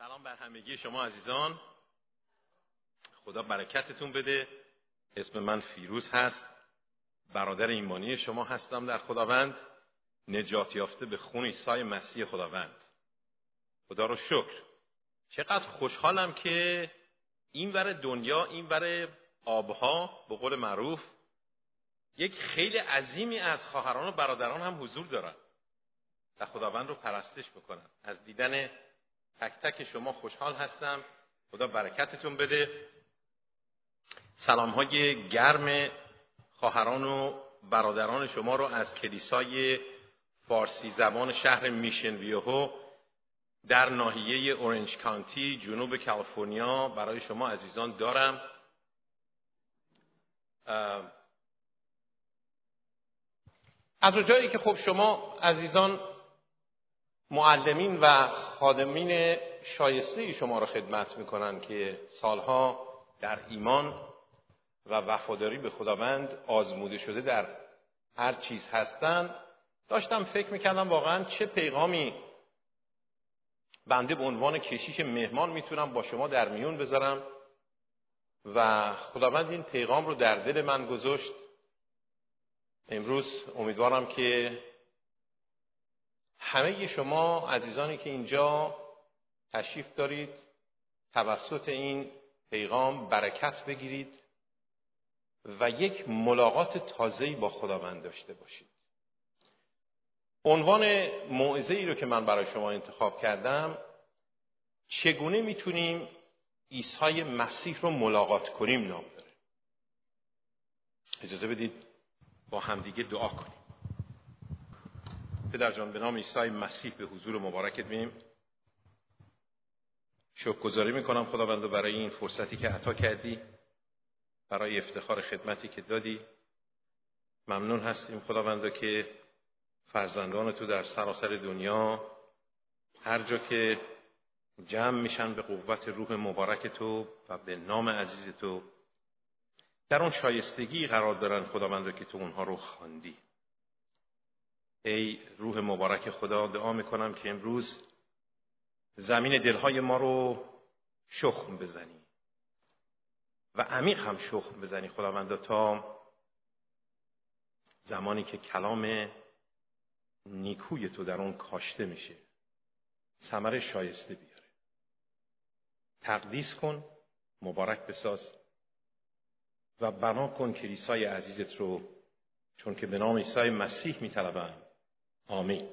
سلام بر همگی شما عزیزان. خدا برکتتون بده. اسم من فیروز هست. برادر ایمانی شما هستم در خداوند. نجات یافته به خون عیسی مسیح خداوند. خدا رو شکر. چقدر خوشحالم که این ور دنیا این ور آبها به قول معروف یک خیلی عظیمی از خواهران و برادران هم حضور دارن و خداوند رو پرستش بکنن. از دیدن تک تک شما خوشحال هستم. خدا برکتتون بده. سلام های گرم خواهران و برادران شما رو از کلیسای فارسی زبان شهر میشن ویوهو در ناحیه اورنج کانتی جنوب کالیفرنیا برای شما عزیزان دارم. از جایی که خب شما عزیزان معلمین و خادمین شایسته شما را خدمت می‌کنن که سالها در ایمان و وفاداری به خداوند آزموده شده در هر چیز هستند داشتم فکر می‌کردم واقعا چه پیغامی بنده به عنوان کشیش مهمان می‌تونم با شما در میون بذارم و خداوند این پیغام رو در دل من گذاشت. امروز امیدوارم که همه شما عزیزانی که اینجا تشریف دارید توسط این پیغام برکت بگیرید و یک ملاقات تازه‌ای با خداوند داشته باشید. عنوان موعظه ای رو که من برای شما انتخاب کردم چگونه می‌تونیم عیسی مسیح رو ملاقات کنیم نام داره. اجازه بدید با همدیگه دعا کنیم. پدر جان به نام عیسی مسیح به حضور مبارکت میم شکرگزاری می‌کنم خداوند برای این فرصتی که عطا کردی برای افتخار خدمتی که دادی. ممنون هستیم خداوند که فرزندان تو در سراسر دنیا هر جا که جمع میشن به قوت روح مبارک تو و به نام عزیز تو در اون شایستگی قرار دارن خداوند که تو اونها رو خواندی. ای روح مبارک خدا دعا می‌کنم که امروز زمین دلهای ما رو شخم بزنی و عمیق هم شخم بزنی خداوندا تا زمانی که کلام نیکوی تو در اون کاشته میشه ثمر شایسته بیاره. تقدیس کن مبارک بساز و بنا کن کلیسای عزیزت رو چون که به نام عیسی مسیح میطلبند. آمین.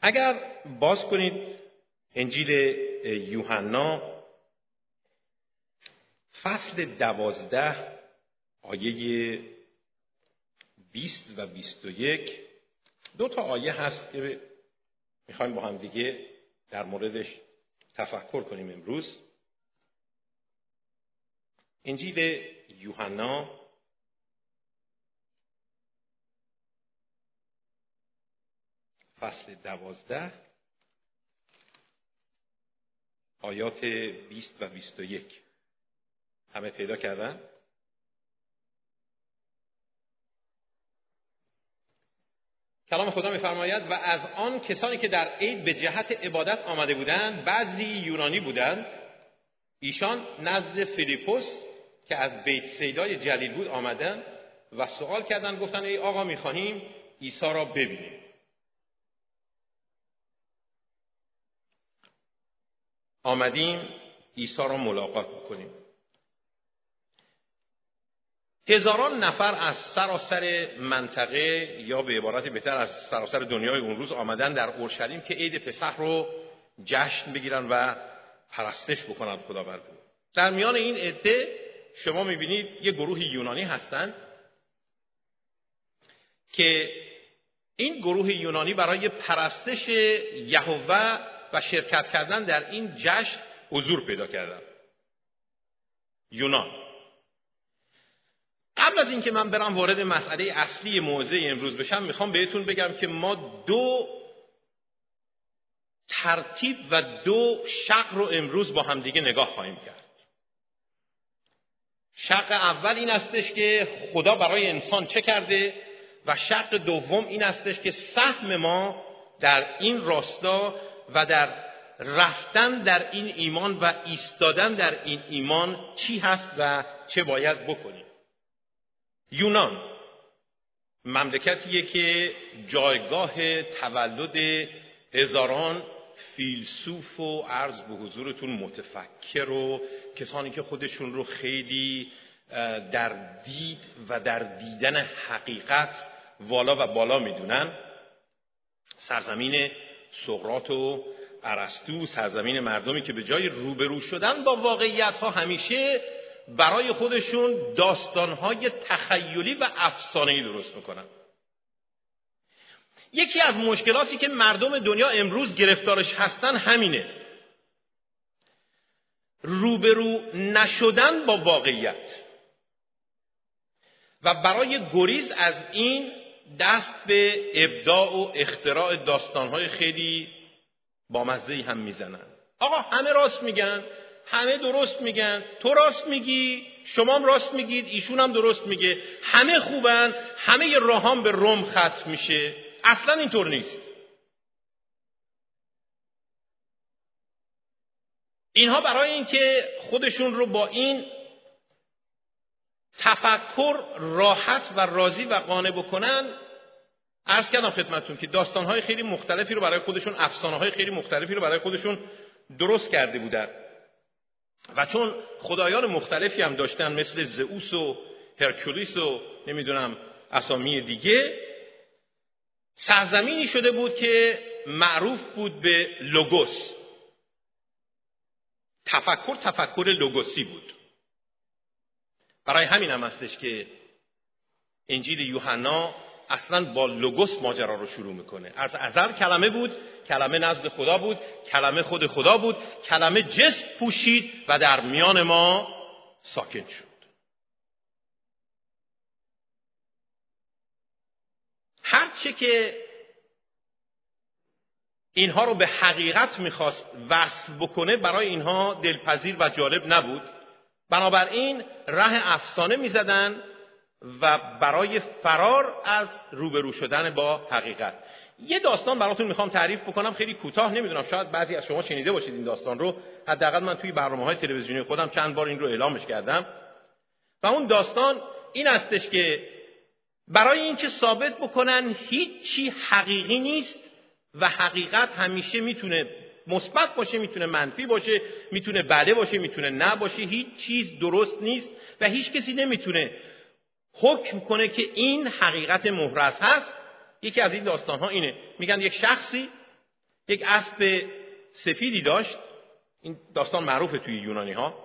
اگر باز کنید انجیل یوحنا فصل دوازده آیه بیست و بیست و یک دو تا آیه هست که می‌خوایم با هم دیگه در موردش تفکر کنیم امروز. انجیل یوحنا فصل دوازده آیات بیست و بیست و یک. همه پیدا کردن؟ کلام خدا میفرماید و از آن کسانی که در عید به جهت عبادت آمده بودند بعضی یونانی بودند. ایشان نزد فیلیپوس که از بیت سیدای جلیل بود آمدند و سوال کردند گفتند ای آقا می‌خواهیم عیسی را ببینیم. آمدیم عیسی را ملاقات بکنیم هزاران نفر از سراسر منطقه یا به عبارت بهتر از سراسر دنیای اون روز آمدن در اورشلیم که عید پسح رو جشن بگیرن و پرستش بکنن خداوند در میان این عده شما می‌بینید یه گروه یونانی هستند که این گروه یونانی برای پرستش یهوه و شرکت کردن در این جشن حضور پیدا کردن یونان. قبل از اینکه من برم وارد مسئله اصلی موضع امروز بشم می‌خوام بهتون بگم که ما دو ترتیب و دو شق رو امروز با همدیگه نگاه خواهیم کرد. شق اول این استش که خدا برای انسان چه کرده و شق دوم این استش که سهم ما در این راستا و در رفتن در این ایمان و ایستادن در این ایمان چی هست و چه باید بکنیم؟ یونان مملکتیه که جایگاه تولد هزاران فیلسوف و عرض به حضورتون متفکر و کسانی که خودشون رو خیلی در دید و در دیدن حقیقت والا و بالا می‌دونن. سرزمین سقرات و ارسطو سرزمین مردمی که به جای روبرو شدن با واقعیت ها همیشه برای خودشون داستانهای تخیلی و افسانه‌ای درست می‌کنن. یکی از مشکلاتی که مردم دنیا امروز گرفتارش هستن همینه. روبرو نشدن با واقعیت. و برای گریز از این دست به ابداع و اختراع داستانهای خیلی بامزهی هم می‌زنن. آقا همه راست میگن همه درست میگن. تو راست میگی شما هم راست میگید ایشون هم درست میگه. همه خوبن همه راهام به روم ختم میشه. اصلا اینطور نیست. اینها برای اینکه خودشون رو با این تفکر راحت و راضی و قانع بکنن عرض کردم خدمتتون که داستانهای خیلی مختلفی رو برای خودشون افسانه های خیلی مختلفی رو برای خودشون درست کرده بودن. و چون خدایان مختلفی هم داشتن مثل زئوس و هرکولیس و نمی‌دونم اسامی دیگه سرزمینی شده بود که معروف بود به لوگوس. تفکر تفکر لوگوسی بود. برای همین هم هستش که انجیل یوحنا اصلا با لوگوس ماجرا رو شروع می‌کنه. از ازل کلمه بود کلمه نزد خدا بود کلمه خود خدا بود کلمه جسم پوشید و در میان ما ساکن شد. هرچه که اینها رو به حقیقت می‌خواست وصل بکنه برای اینها دلپذیر و جالب نبود. بنابراین ره افسانه می‌زدن و برای فرار از روبرو شدن با حقیقت. یه داستان براتون می‌خوام تعریف بکنم خیلی کوتاه نمی‌دونم شاید بعضی از شما شنیده باشید این داستان رو. حداقل من توی برنامه های تلویزیونی خودم چند بار این رو اعلامش کردم. و اون داستان این استش که برای اینکه ثابت بکنن هیچی حقیقی نیست و حقیقت همیشه می‌تونه مثبت باشه می‌تونه منفی باشه می‌تونه بده باشه می‌تونه نه باشه هیچ چیز درست نیست و هیچ کسی نمی‌تونه حکم کنه که این حقیقت محرز هست. یکی از این داستان ها اینه. میگن یک شخصی یک اسب سفیدی داشت. این داستان معروفه توی یونانی ها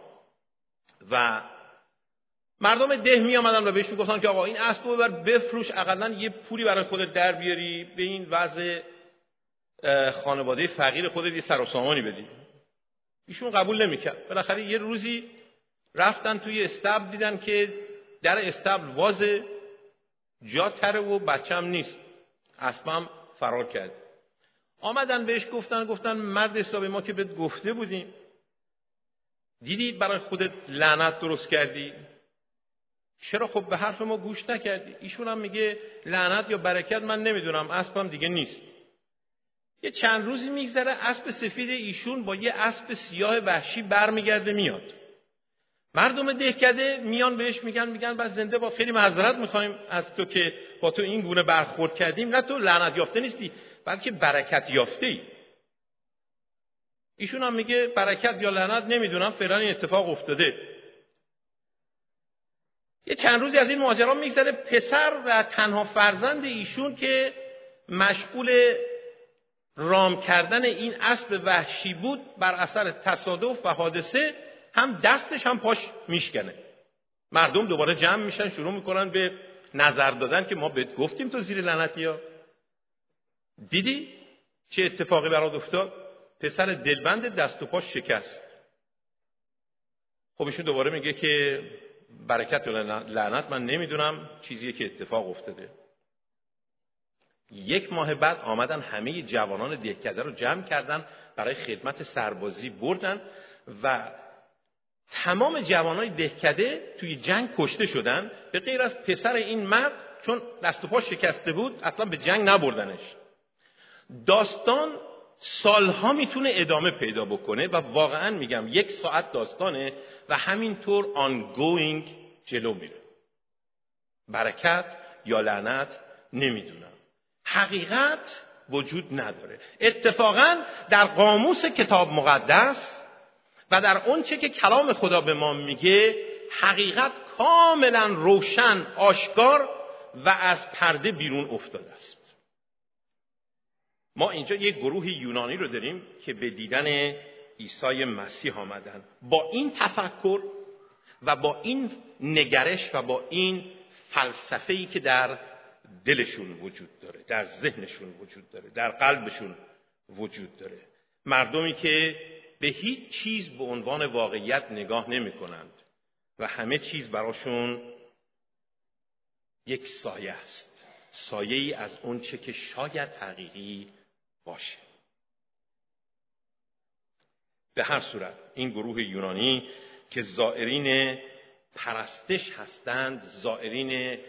و مردم ده می آمدن و بهش می‌گفتن که آقا این اسب رو ببر بفروش اقلا یه پولی برای خودت در بیاری به این وضع خانواده فقیر خودت یه سر و سامانی بدی. ایشون قبول نمی‌کرد. بالاخره یه روزی رفتن توی استبل دیدن که در استبل وازه جا تره و بچم نیست. اسبم فرار کرد. آمدن بهش گفتن گفتن مرد حساب ما که بهت گفته بودیم. دیدی برای خودت لعنت درست کردی؟ چرا خب به حرف ما گوش نکردی؟ ایشون هم میگه لعنت یا برکت من نمی‌دونم. اسبم دیگه نیست. یه چند روزی میگذره اسب سفید ایشون با یه اسب سیاه وحشی برمیگرده میاد. مردم دهکده میان بهش میگن میگن بعد زنده با خیلی معذرت می‌خوایم از تو که با تو این گونه برخورد کردیم. نه تو لعنت یافته نیستی بلکه برکت یافته ای ایشون هم میگه برکت یا لعنت نمی‌دونم فعلا این اتفاق افتاده. یه چند روزی از این ماجرا میگذره پسر و تنها فرزند ایشون که مشغول رام کردن این اسب وحشی بود بر اثر تصادف و حادثه هم دستش هم پاش میشکنه. مردم دوباره جمع میشن شروع می‌کنن به نظر دادن که ما بهت گفتیم تو زیر لعنتی ها دیدی چه اتفاقی برات افتاد؟ پسر دلبند دست و پاش شکست. خب ایشون دوباره میگه که برکت و لعنت من نمی‌دونم چیزیه که اتفاق افتاده. یک ماه بعد آمدن همه جوانان دهکده رو جمع کردن برای خدمت سربازی بردن و تمام جوانای دهکده توی جنگ کشته شدن. به غیر از پسر این مرد چون دست و پا شکسته بود اصلا به جنگ نبردنش. داستان سالها می‌تونه ادامه پیدا بکنه و واقعا میگم یک ساعت داستانه و همینطور آنگوینگ جلو میره. برکت یا لعنت نمی‌دونم. حقیقت وجود نداره. اتفاقا در قاموس کتاب مقدس و در اونچه که کلام خدا به ما میگه حقیقت کاملا روشن آشکار و از پرده بیرون افتاده است. ما اینجا یک گروه یونانی رو داریم که به دیدن عیسی مسیح آمدن. با این تفکر و با این نگرش و با این فلسفه ای که در دلشون وجود داره در ذهنشون وجود داره در قلبشون وجود داره. مردمی که به هیچ چیز به عنوان واقعیت نگاه نمی کنند و همه چیز براشون یک سایه است سایه ای از اونچه که شاید حقیقی باشه. به هر صورت این گروه یونانی که زائرین پرستش هستند زائرین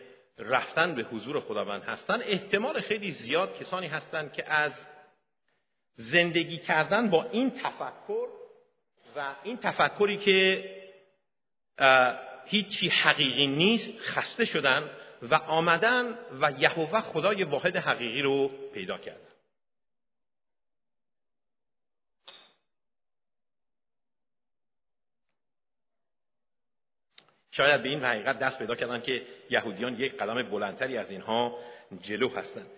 رفتن به حضور خداوند هستند احتمال خیلی زیاد کسانی هستند که از زندگی کردن با این تفکر و این تفکری که هیچی حقیقی نیست خسته شدن و آمدن و یهوه خدای واحد حقیقی رو پیدا کردن. شاید به این حقیقت دست پیدا کردن که یهودیان یک قدم بلندتری از اینها جلو هستند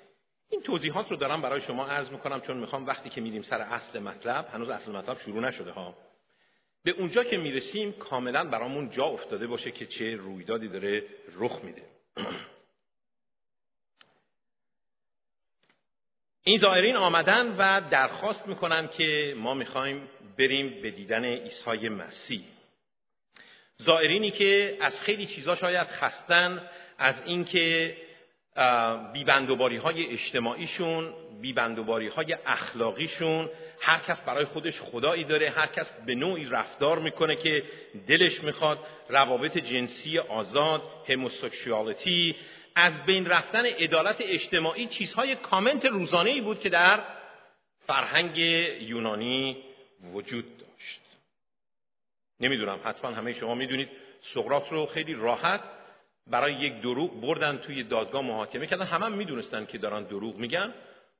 این توضیحات رو دارم برای شما عرض می‌کنم چون می‌خوام وقتی که میریم سر اصل مطلب هنوز اصل مطلب شروع نشده ها. به اونجا که می‌رسیم کاملا برامون جا افتاده باشه که چه رویدادی داره رخ میده. این زائرین آمدن و درخواست می‌کنن که ما می‌خوایم بریم به دیدن عیسی مسیح. زائرینی که از خیلی چیزا شاید خستن از اینکه بیبندوباری های اجتماعیشون بیبندوباری های اخلاقیشون هر کس برای خودش خدایی داره هر کس به نوعی رفتار می‌کنه که دلش می‌خواد روابط جنسی آزاد هموسکشوالیتی از بین رفتن عدالت اجتماعی چیزهای کامنت روزانه ای بود که در فرهنگ یونانی وجود نمی‌دونم حتما همه شما می‌دونید سقراط رو خیلی راحت برای یک دروغ بردن توی دادگاه محاکمه کردن. همه هم می‌دونستن که دارن دروغ میگن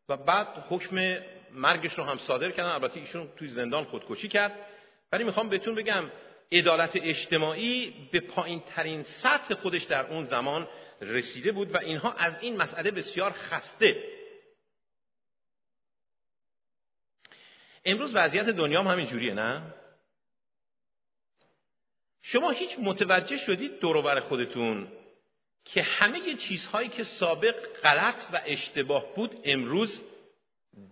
و بعد حکم مرگش رو هم صادر کردن. البته ایشون توی زندان خودکشی کرد. ولی می‌خوام بهتون بگم عدالت اجتماعی به پایین ترین سطح خودش در اون زمان رسیده بود و اینها از این مسئله بسیار خسته. امروز وضعیت دنیا هم همین جوریه نه؟ شما هیچ متوجه شدید دوروبر خودتون که همه چیزهایی که سابق غلط و اشتباه بود امروز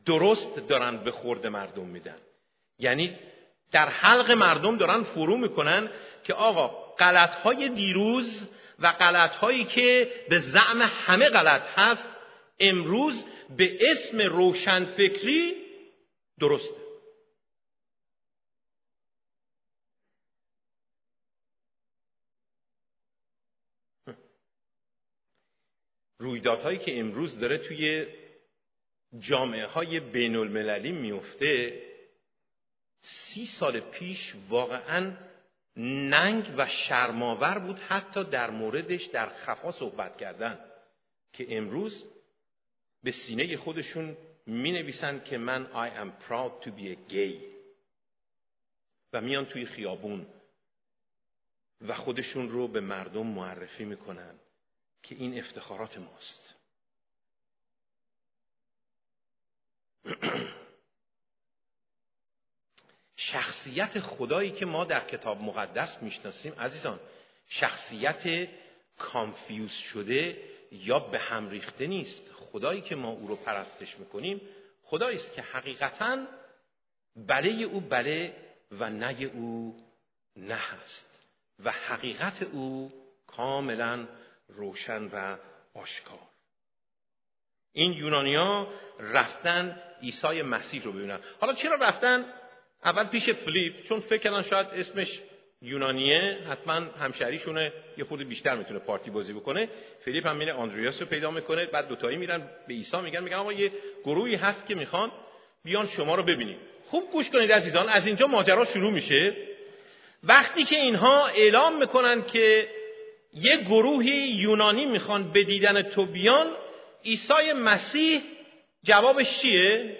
درست دارن به خورد مردم میدن. یعنی در حلق مردم دارن فرو می‌کنن که آقا غلطهای دیروز و غلطهایی که به زعم همه غلط هست امروز به اسم روشنفکری درسته. رویدادهایی که امروز داره توی جامعه های بین المللی میفته سی سال پیش واقعا ننگ و شرماور بود حتی در موردش در خفا صحبت کردن که امروز به سینه خودشون می نویسن که من I am proud to be a gay و میان توی خیابون و خودشون رو به مردم معرفی می‌کنن. که این افتخارات ماست. شخصیت خدایی که ما در کتاب مقدس می‌شناسیم عزیزان شخصیت کانفیوز شده یا به هم ریخته نیست. خدایی که ما او رو پرستش می‌کنیم خدایی است که حقیقتا بله او بله و نه او نه هست و حقیقت او کاملا روشن و آشکار. این یونانیا رفتن عیسی مسیح رو ببینن. حالا چرا رفتن؟ اول پیش فلیپ چون فکر کردن شاید اسمش یونانیه حتما همشهریشونه یه خود بیشتر می‌تونه پارتی بازی بکنه. فلیپ هم میره آندریاس رو پیدا می‌کنه بعد دوتایی میرن به عیسی میگن میگن آقا یه گروهی هست که می‌خوان بیان شما رو ببینیم. خوب گوش کنید عزیزان از اینجا ماجرا شروع میشه. وقتی که اینها اعلام می‌کنن که یه گروهی یونانی می‌خوان به دیدن تو بیان. عیسی مسیح جوابش چیه؟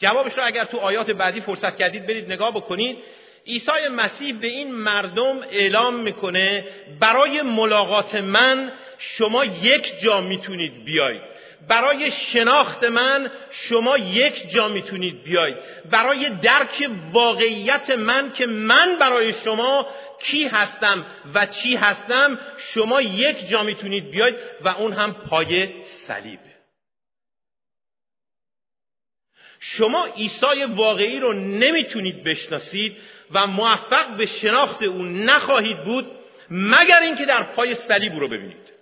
جوابش رو اگر تو آیات بعدی فرصت کردید برید نگاه بکنید. عیسی مسیح به این مردم اعلام می‌کنه برای ملاقات من شما یک جا می‌تونید بیایید. برای شناخت من شما یک جا می‌تونید بیایید برای درک واقعیت من که من برای شما کی هستم و چی هستم شما یک جا می‌تونید بیایید و اون هم پای صلیب. شما عیسی واقعی رو نمی‌تونید بشناسید و موفق به شناخت او نخواهید بود مگر اینکه در پای صلیب او رو ببینید.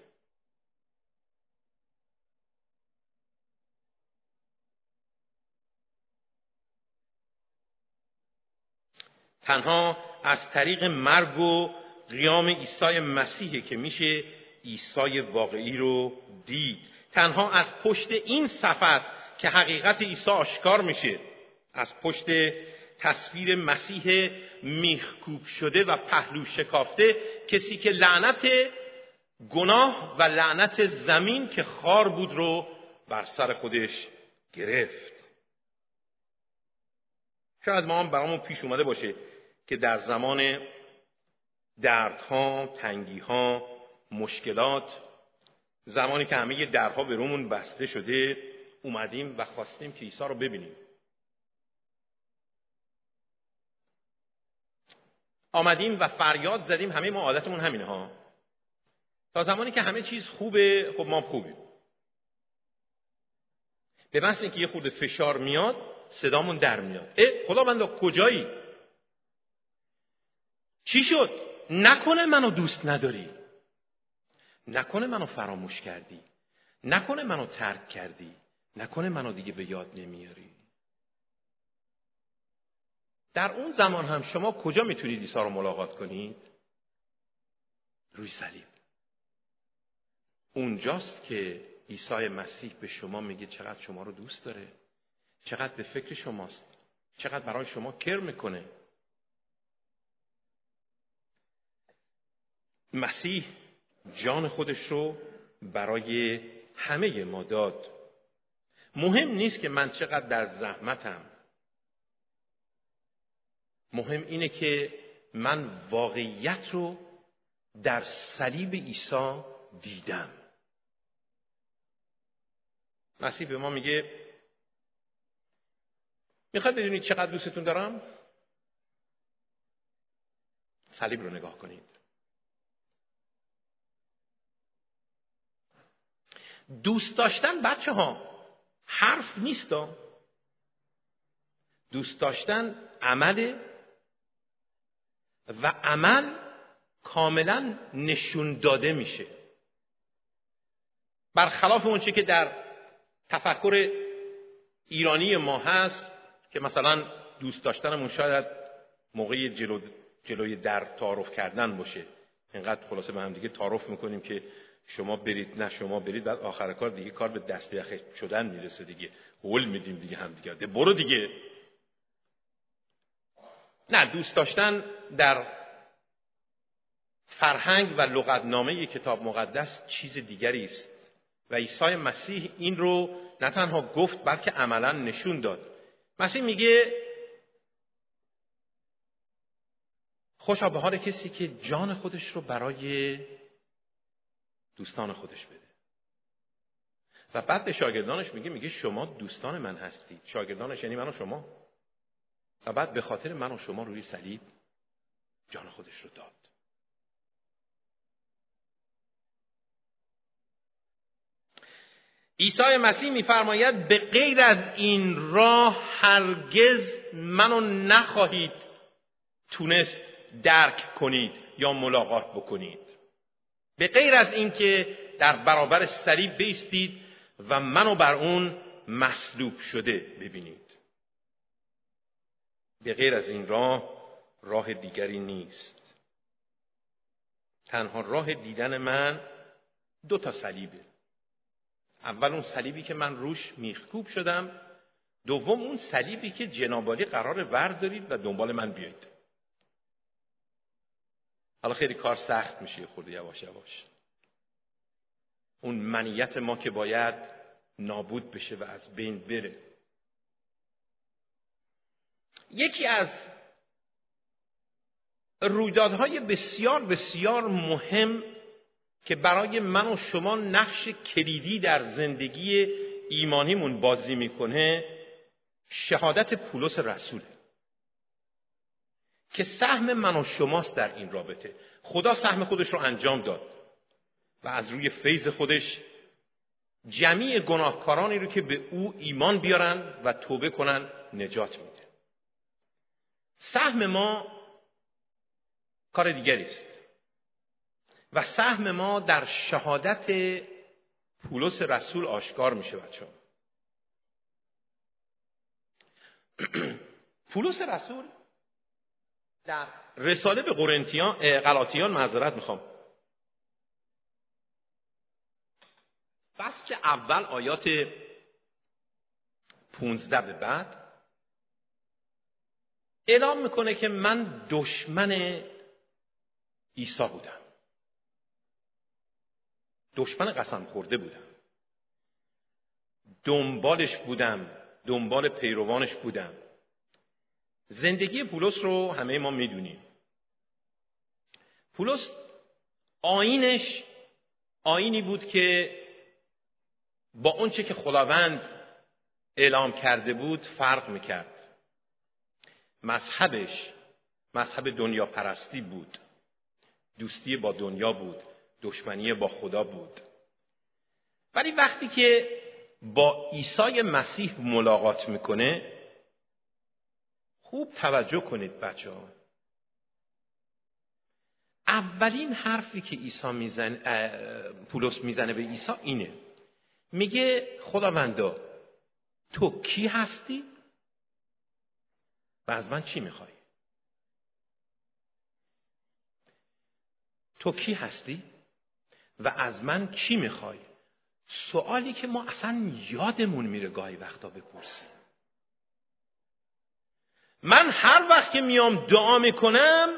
تنها از طریق مرگ و قیام عیسی مسیحه که میشه عیسی واقعی رو دید. تنها از پشت این صفحه است که حقیقت عیسی آشکار میشه. از پشت تصویر مسیح میخکوب شده و پهلو شکافته کسی که لعنت گناه و لعنت زمین که خار بود رو بر سر خودش گرفت. شاید ما هم برامون پیش اومده باشه. که در زمان دردها، تنگیها، مشکلات زمانی که همه درها به رومون بسته شده اومدیم و خواستیم که عیسی رو ببینیم. آمدیم و فریاد زدیم همه ما عادتمون همینه ها. تا زمانی که همه چیز خوبه خب ما خوبیم. به محض اینکه یه خورده فشار میاد صدامون در میاد. اه خدا بنده کجایی؟ چی شد؟ نکنه منو دوست نداری. نکنه منو فراموش کردی. نکنه منو ترک کردی. نکنه منو دیگه به یاد نمیاری. در اون زمان هم شما کجا می‌تونید عیسی رو ملاقات کنید؟ روی صلیب اونجاست که عیسی مسیح به شما میگه چقدر شما رو دوست داره. چقدر به فکر شماست. چقدر برای شما کر می‌کنه. مسیح جان خودش رو برای همه ما داد. مهم نیست که من چقدر در زحمتم. مهم اینه که من واقعیت رو در صلیب عیسی دیدم. مسیح به ما میگه می‌خواد بدونید چقدر دوستتون دارم؟ صلیب رو نگاه کنید. دوست داشتن بچه ها حرف نیست. دوست داشتن عمل. و عمل کاملا نشون داده میشه. برخلاف اونچه که در تفکر ایرانی ما هست که مثلا دوست داشتنمون شاید موقع جلو جلوی در تعارف کردن باشه. اینقدر خلاصه به هم دیگه تعارف می‌کنیم که شما برید نه شما برید بعد آخر کار دیگه کار به دست به شدن می‌رسه دیگه. قول میدیم دیگه هم دیگه. برو دیگه. نه دوست داشتن در فرهنگ و لغتنامه کتاب مقدس چیز دیگری است. و عیسی مسیح این رو نه تنها گفت بلکه عملا نشون داد. مسیح میگه خوشا به حال کسی که جان خودش رو برای دوستان خودش بده. و بعد به شاگردانش میگه میگه شما دوستان من هستید. شاگردانش یعنی من و شما. و بعد به خاطر من و شما روی صلیب جان خودش رو داد. عیسی مسیح میفرماید به غیر از این راه هرگز منو نخواهید تونست درک کنید یا ملاقات بکنید. به غیر از اینکه در برابر صلیب بیستید و منو بر اون مصلوب شده ببینید. به غیر از این راه راه دیگری نیست. تنها راه دیدن من دو تا صلیبه. اول اون صلیبی که من روش میخکوب شدم دوم اون صلیبی که جنابالی قرار وردارید و دنبال من بیایید. حالا خیلی کار سخت میشه خود یواش یواش. اون منیت ما که باید نابود بشه و از بین بره. یکی از رویدادهای بسیار بسیار مهم که برای من و شما نقش کلیدی در زندگی ایمانیمون بازی می‌کنه شهادت پولس رسوله. که سهم من و شماست در این رابطه. خدا سهم خودش رو انجام داد و از روی فیض خودش جمیع گناهکارانی رو که به او ایمان بیارن و توبه کنن نجات میده. سهم ما کار دیگری است و سهم ما در شهادت پولس رسول آشکار میشه بچه پولس رسول در رساله به قرنتیان غلاطیان معذرت می‌خوام. که اول آیات 15 به بعد اعلام می‌کنه که من دشمن عیسی بودم. دشمن قسم خورده بودم. دنبالش بودم دنبال پیروانش بودم. زندگی پولس رو همه ما می‌دونیم. پولس آینش آینی بود که با اونچه که خداوند اعلام کرده بود فرق می‌کرد. مذهبش مذهب دنیا پرستی بود. دوستی با دنیا بود دشمنی با خدا بود. ولی وقتی که با عیسی مسیح ملاقات می‌کنه خوب توجه کنید بچه ها اولین حرفی که عیسی میزن پولس می‌زنه به عیسی اینه. میگه خداوندا تو کی هستی و از من چی می‌خوای؟ تو کی هستی و از من چی می‌خوای؟ سوالی که ما اصلا یادمون میره گاهی وقتا بپرسیم. من هر وقت که میام دعا می‌کنم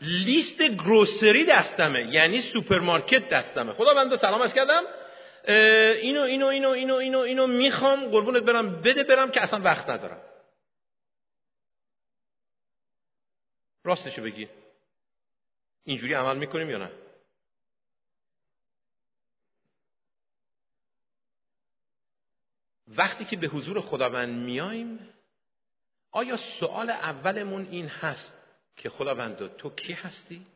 لیست grocery دستمه یعنی سوپرمارکت دستمه. خدا بنده سلام عرض کردم. اینو اینو اینو اینو اینو اینو می‌خوام قربونت برم بده برم که اصلا وقت ندارم. راستشو بگی. اینجوری عمل می‌کنیم یا نه؟ وقتی که به حضور خداوند میایم آیا سوال اولمون این هست که خداوند تو کی هستی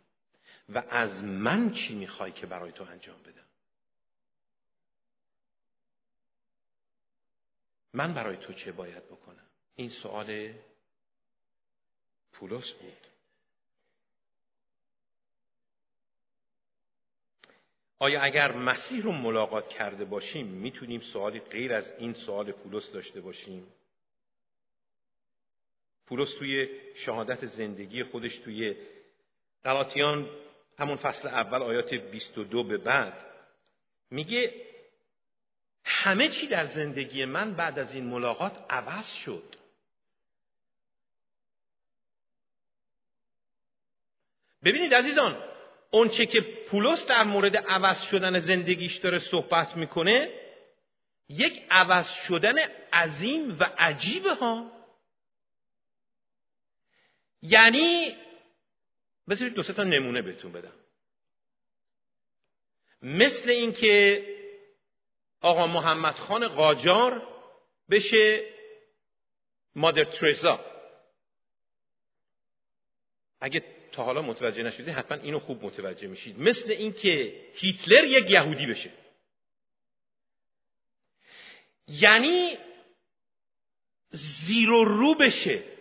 و از من چی می‌خوای که برای تو انجام بدم؟ من برای تو چه باید بکنم؟ این سوال پولس بود. آیا اگر مسیح رو ملاقات کرده باشیم می‌تونیم سوالی غیر از این سوال پولس داشته باشیم؟ پولس توی شهادت زندگی خودش توی غلاطیان همون فصل اول آیات 22 به بعد میگه همه چی در زندگی من بعد از این ملاقات عوض شد. ببینید عزیزان اونچه که پولس در مورد عوض شدن زندگیش داره صحبت می‌کنه یک عوض شدن عظیم و عجیبه ها. یعنی بذارید دو تا نمونه بهتون بدم. مثل اینکه آقا محمد خان قاجار بشه مادر ترزا اگه تا حالا متوجه نشدید حتما اینو خوب متوجه میشید. مثل اینکه هیتلر یک یهودی بشه. یعنی زیر و رو بشه.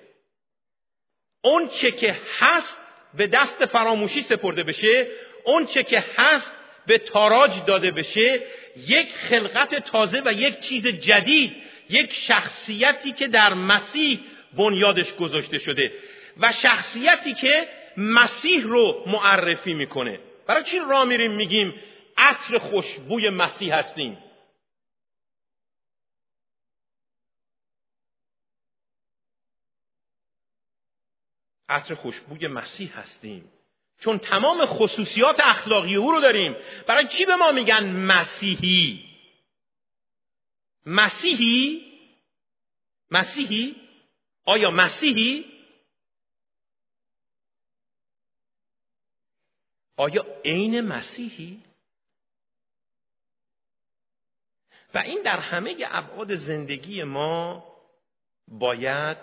اون چه که هست به دست فراموشی سپرده بشه اون چه که هست به تاراج داده بشه یک خلقت تازه و یک چیز جدید یک شخصیتی که در مسیح بنیادش گذاشته شده و شخصیتی که مسیح رو معرفی می‌کنه. برای چی را میریم میگیم؟ عطر خوشبوی مسیح هستیم. عطر خوشبوی مسیح هستیم. چون تمام خصوصیات اخلاقی او رو داریم. برای چی به ما میگن مسیحی؟ مسیحی؟ مسیحی؟ آیا مسیحی؟ آیا عین مسیحی؟ و این در همه ابعاد زندگی ما باید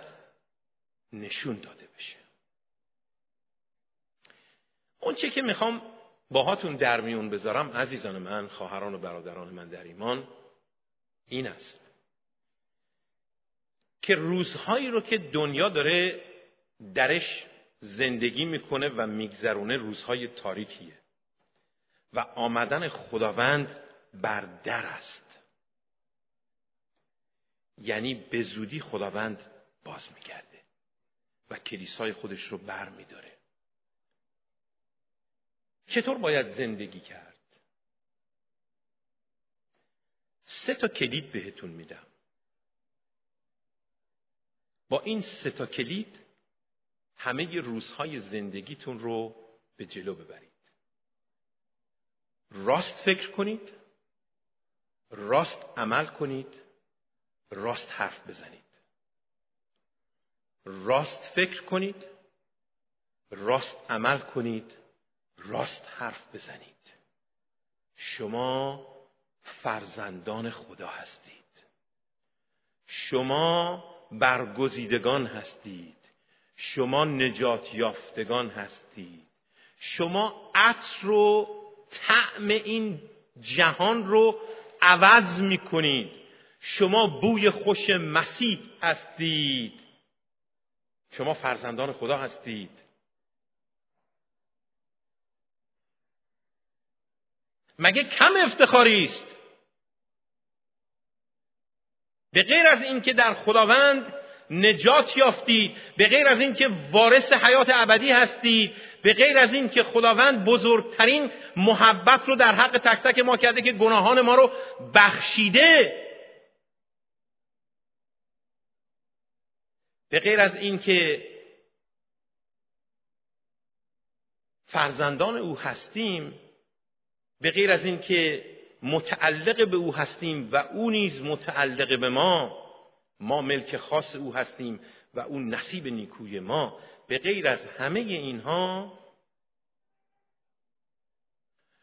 نشون داده بشه اون چه که می‌خوام باهاتون در میون بذارم عزیزان من خواهران و برادران من در ایمان این است که روزهایی رو که دنیا داره درش زندگی می‌کنه و میگذرونه روزهای تاریکیه و آمدن خداوند بر در است. یعنی به زودی خداوند باز میگرده و کلیسای خودش رو بر میداره چطور باید زندگی کرد؟ سه تا کلید بهتون میدم. با این سه تا کلید همه روزهای زندگیتون رو به جلو ببرید. راست فکر کنید راست عمل کنید راست حرف بزنید. راست فکر کنید راست عمل کنید راست حرف بزنید. شما فرزندان خدا هستید. شما برگزیدگان هستید. شما نجات یافتگان هستید. شما عطر رو طعم این جهان رو عوض می کنید شما بوی خوش مسیح هستید. شما فرزندان خدا هستید. مگه کم افتخاری است؟ به غیر از اینکه در خداوند نجات یافتید به غیر از اینکه وارث حیات ابدی هستید به غیر از اینکه خداوند بزرگترین محبت رو در حق تک تک ما کرده که گناهان ما رو بخشیده. به غیر از اینکه فرزندان او هستیم به غیر از اینکه متعلق به او هستیم و او نیز متعلق به ما ما ملک خاص او هستیم و او نصیب نیکوی ما به غیر از همه اینها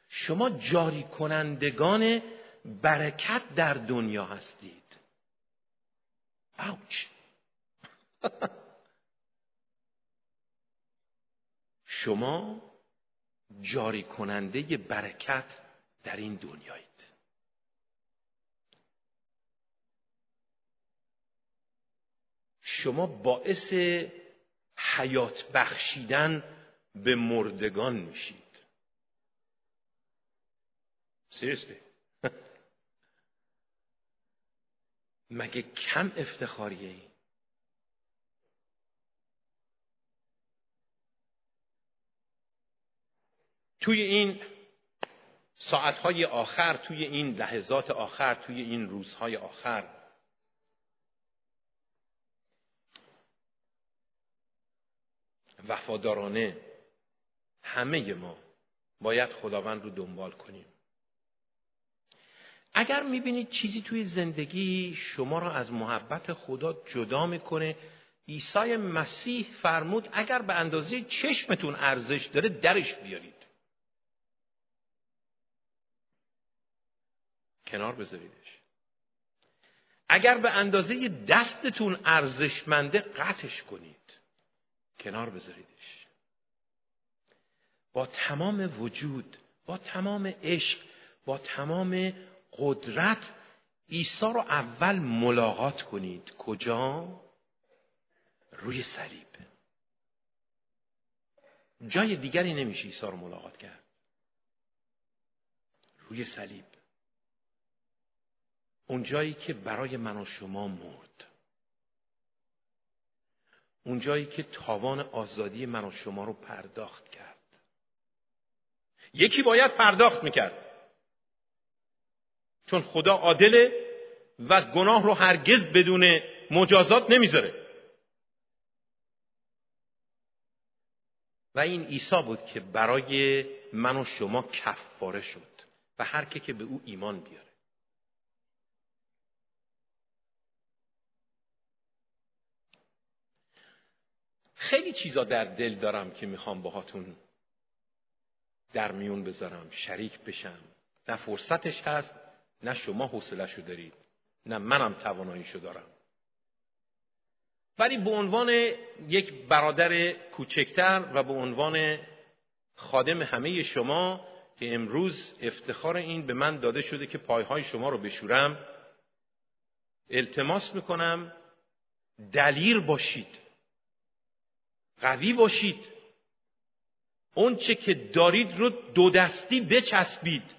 شما جاری کنندگان برکت در دنیا هستید. اوچ شما جاری کننده برکت در این دنیایید. شما باعث حیات بخشیدن به مردگان میشید. سیرسلی مگه کم افتخاریه ای توی این ساعتهای آخر توی این لحظات آخر توی این روزهای آخر. وفادارانه همه ما باید خداوند رو دنبال کنیم. اگر می‌بینید چیزی توی زندگی شما را از محبت خدا جدا می‌کنه عیسی مسیح فرمود اگر به اندازه چشمتون ارزش داره درش بیارید. کنار بذاریدش. اگر به اندازه دستتون ارزشمنده قطعش کنید کنار بذاریدش. با تمام وجود با تمام عشق با تمام قدرت عیسی رو اول ملاقات کنید. کجا؟ روی صلیب. جای دیگری نمیشه عیسی رو ملاقات کرد. روی صلیب. اون جایی که برای من و شما مرد. اون جایی که تاوان آزادی من و شما رو پرداخت کرد. یکی باید پرداخت می‌کرد. چون خدا عادله و گناه رو هرگز بدون مجازات نمی‌ذاره. و این عیسی بود که برای من و شما کفاره شد و هر که که به او ایمان بیاره خیلی چیزا در دل دارم که می‌خوام باهاتون در میون بذارم شریک بشم. نه فرصتش هست نه شما حوصلهشو دارید. نه منم تواناییشو دارم. ولی به عنوان یک برادر کوچکتر و به عنوان خادم همه شما که امروز افتخار این به من داده شده که پایهای شما رو بشورم التماس می‌کنم دلیر باشید. قوی باشید. اون چه که دارید رو دو دستی بچسبید.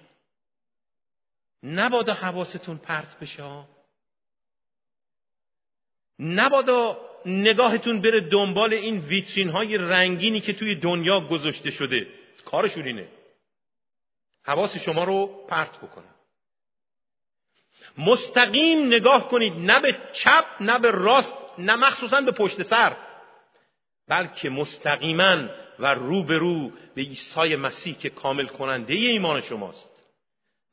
نبادا حواستون پرت بشه نبادا نگاهتون بره دنبال این ویترین های رنگینی که توی دنیا گذاشته شده. کارشون اینه. حواس شما رو پرت بکنه مستقیم نگاه کنید. نه به چپ نه به راست نه مخصوصا به پشت سر. بلکه مستقیما و رو به رو به عیسی مسیح که کامل کننده ایمان شماست.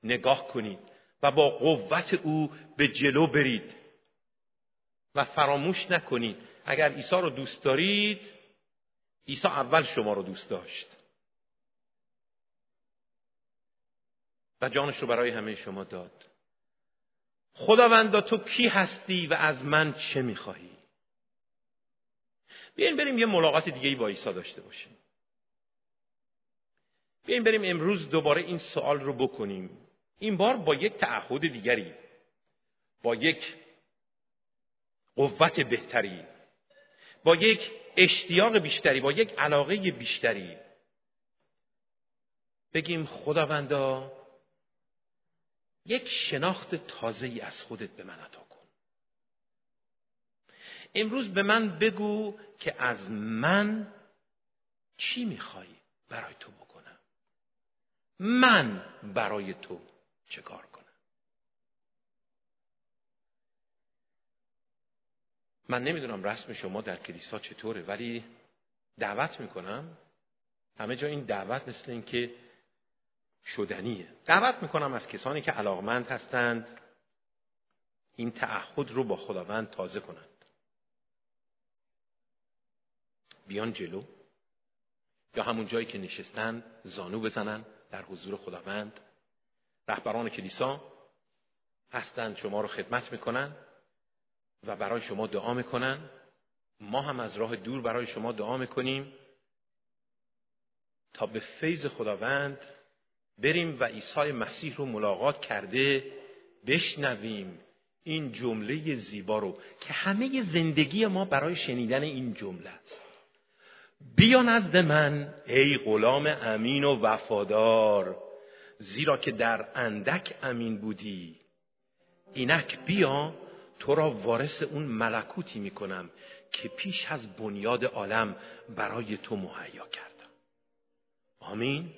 نگاه کنید و با قوت او به جلو برید. و فراموش نکنید اگر عیسی رو دوست دارید عیسی اول شما رو دوست داشت. و جانش رو برای همه شما داد. خداوندا تو کی هستی و از من چه می‌خواهی؟ بیاین بریم یه ملاقات دیگه با عیسی داشته باشیم. بیاین بریم امروز دوباره این سوال رو بکنیم. این بار با یک تعهد دیگری با یک قوت بهتری با یک اشتیاق بیشتری با یک علاقه بیشتری. بگیم خداوندا یک شناخت تازه ای از خودت به من عطا امروز به من بگو که از من چی می‌خوای برای تو بکنم؟ من برای تو چه کار کنم؟ من نمی‌دونم رسم شما در کلیسا چطوره ولی دعوت می‌کنم. همه جا این دعوت مثل اینکه شدنیه. دعوت می‌کنم از کسانی که علاقمند هستند این تعهد رو با خداوند تازه کنند. بیان جلو یا همون جایی که نشستن زانو بزنن در حضور خداوند. رهبران کلیسا هستند شما رو خدمت می‌کنن و برای شما دعا می‌کنن. ما هم از راه دور برای شما دعا می‌کنیم تا به فیض خداوند بریم و عیسی مسیح رو ملاقات کرده بشنویم این جمله زیبا رو که همه زندگی ما برای شنیدن این جمله است. بیا نزد من. ای غلام امین و وفادار زیرا که در اندک امین بودی. اینک بیا تو را وارث اون ملکوتی می‌کنم که پیش از بنیاد عالم برای تو مهیا کردم. آمین.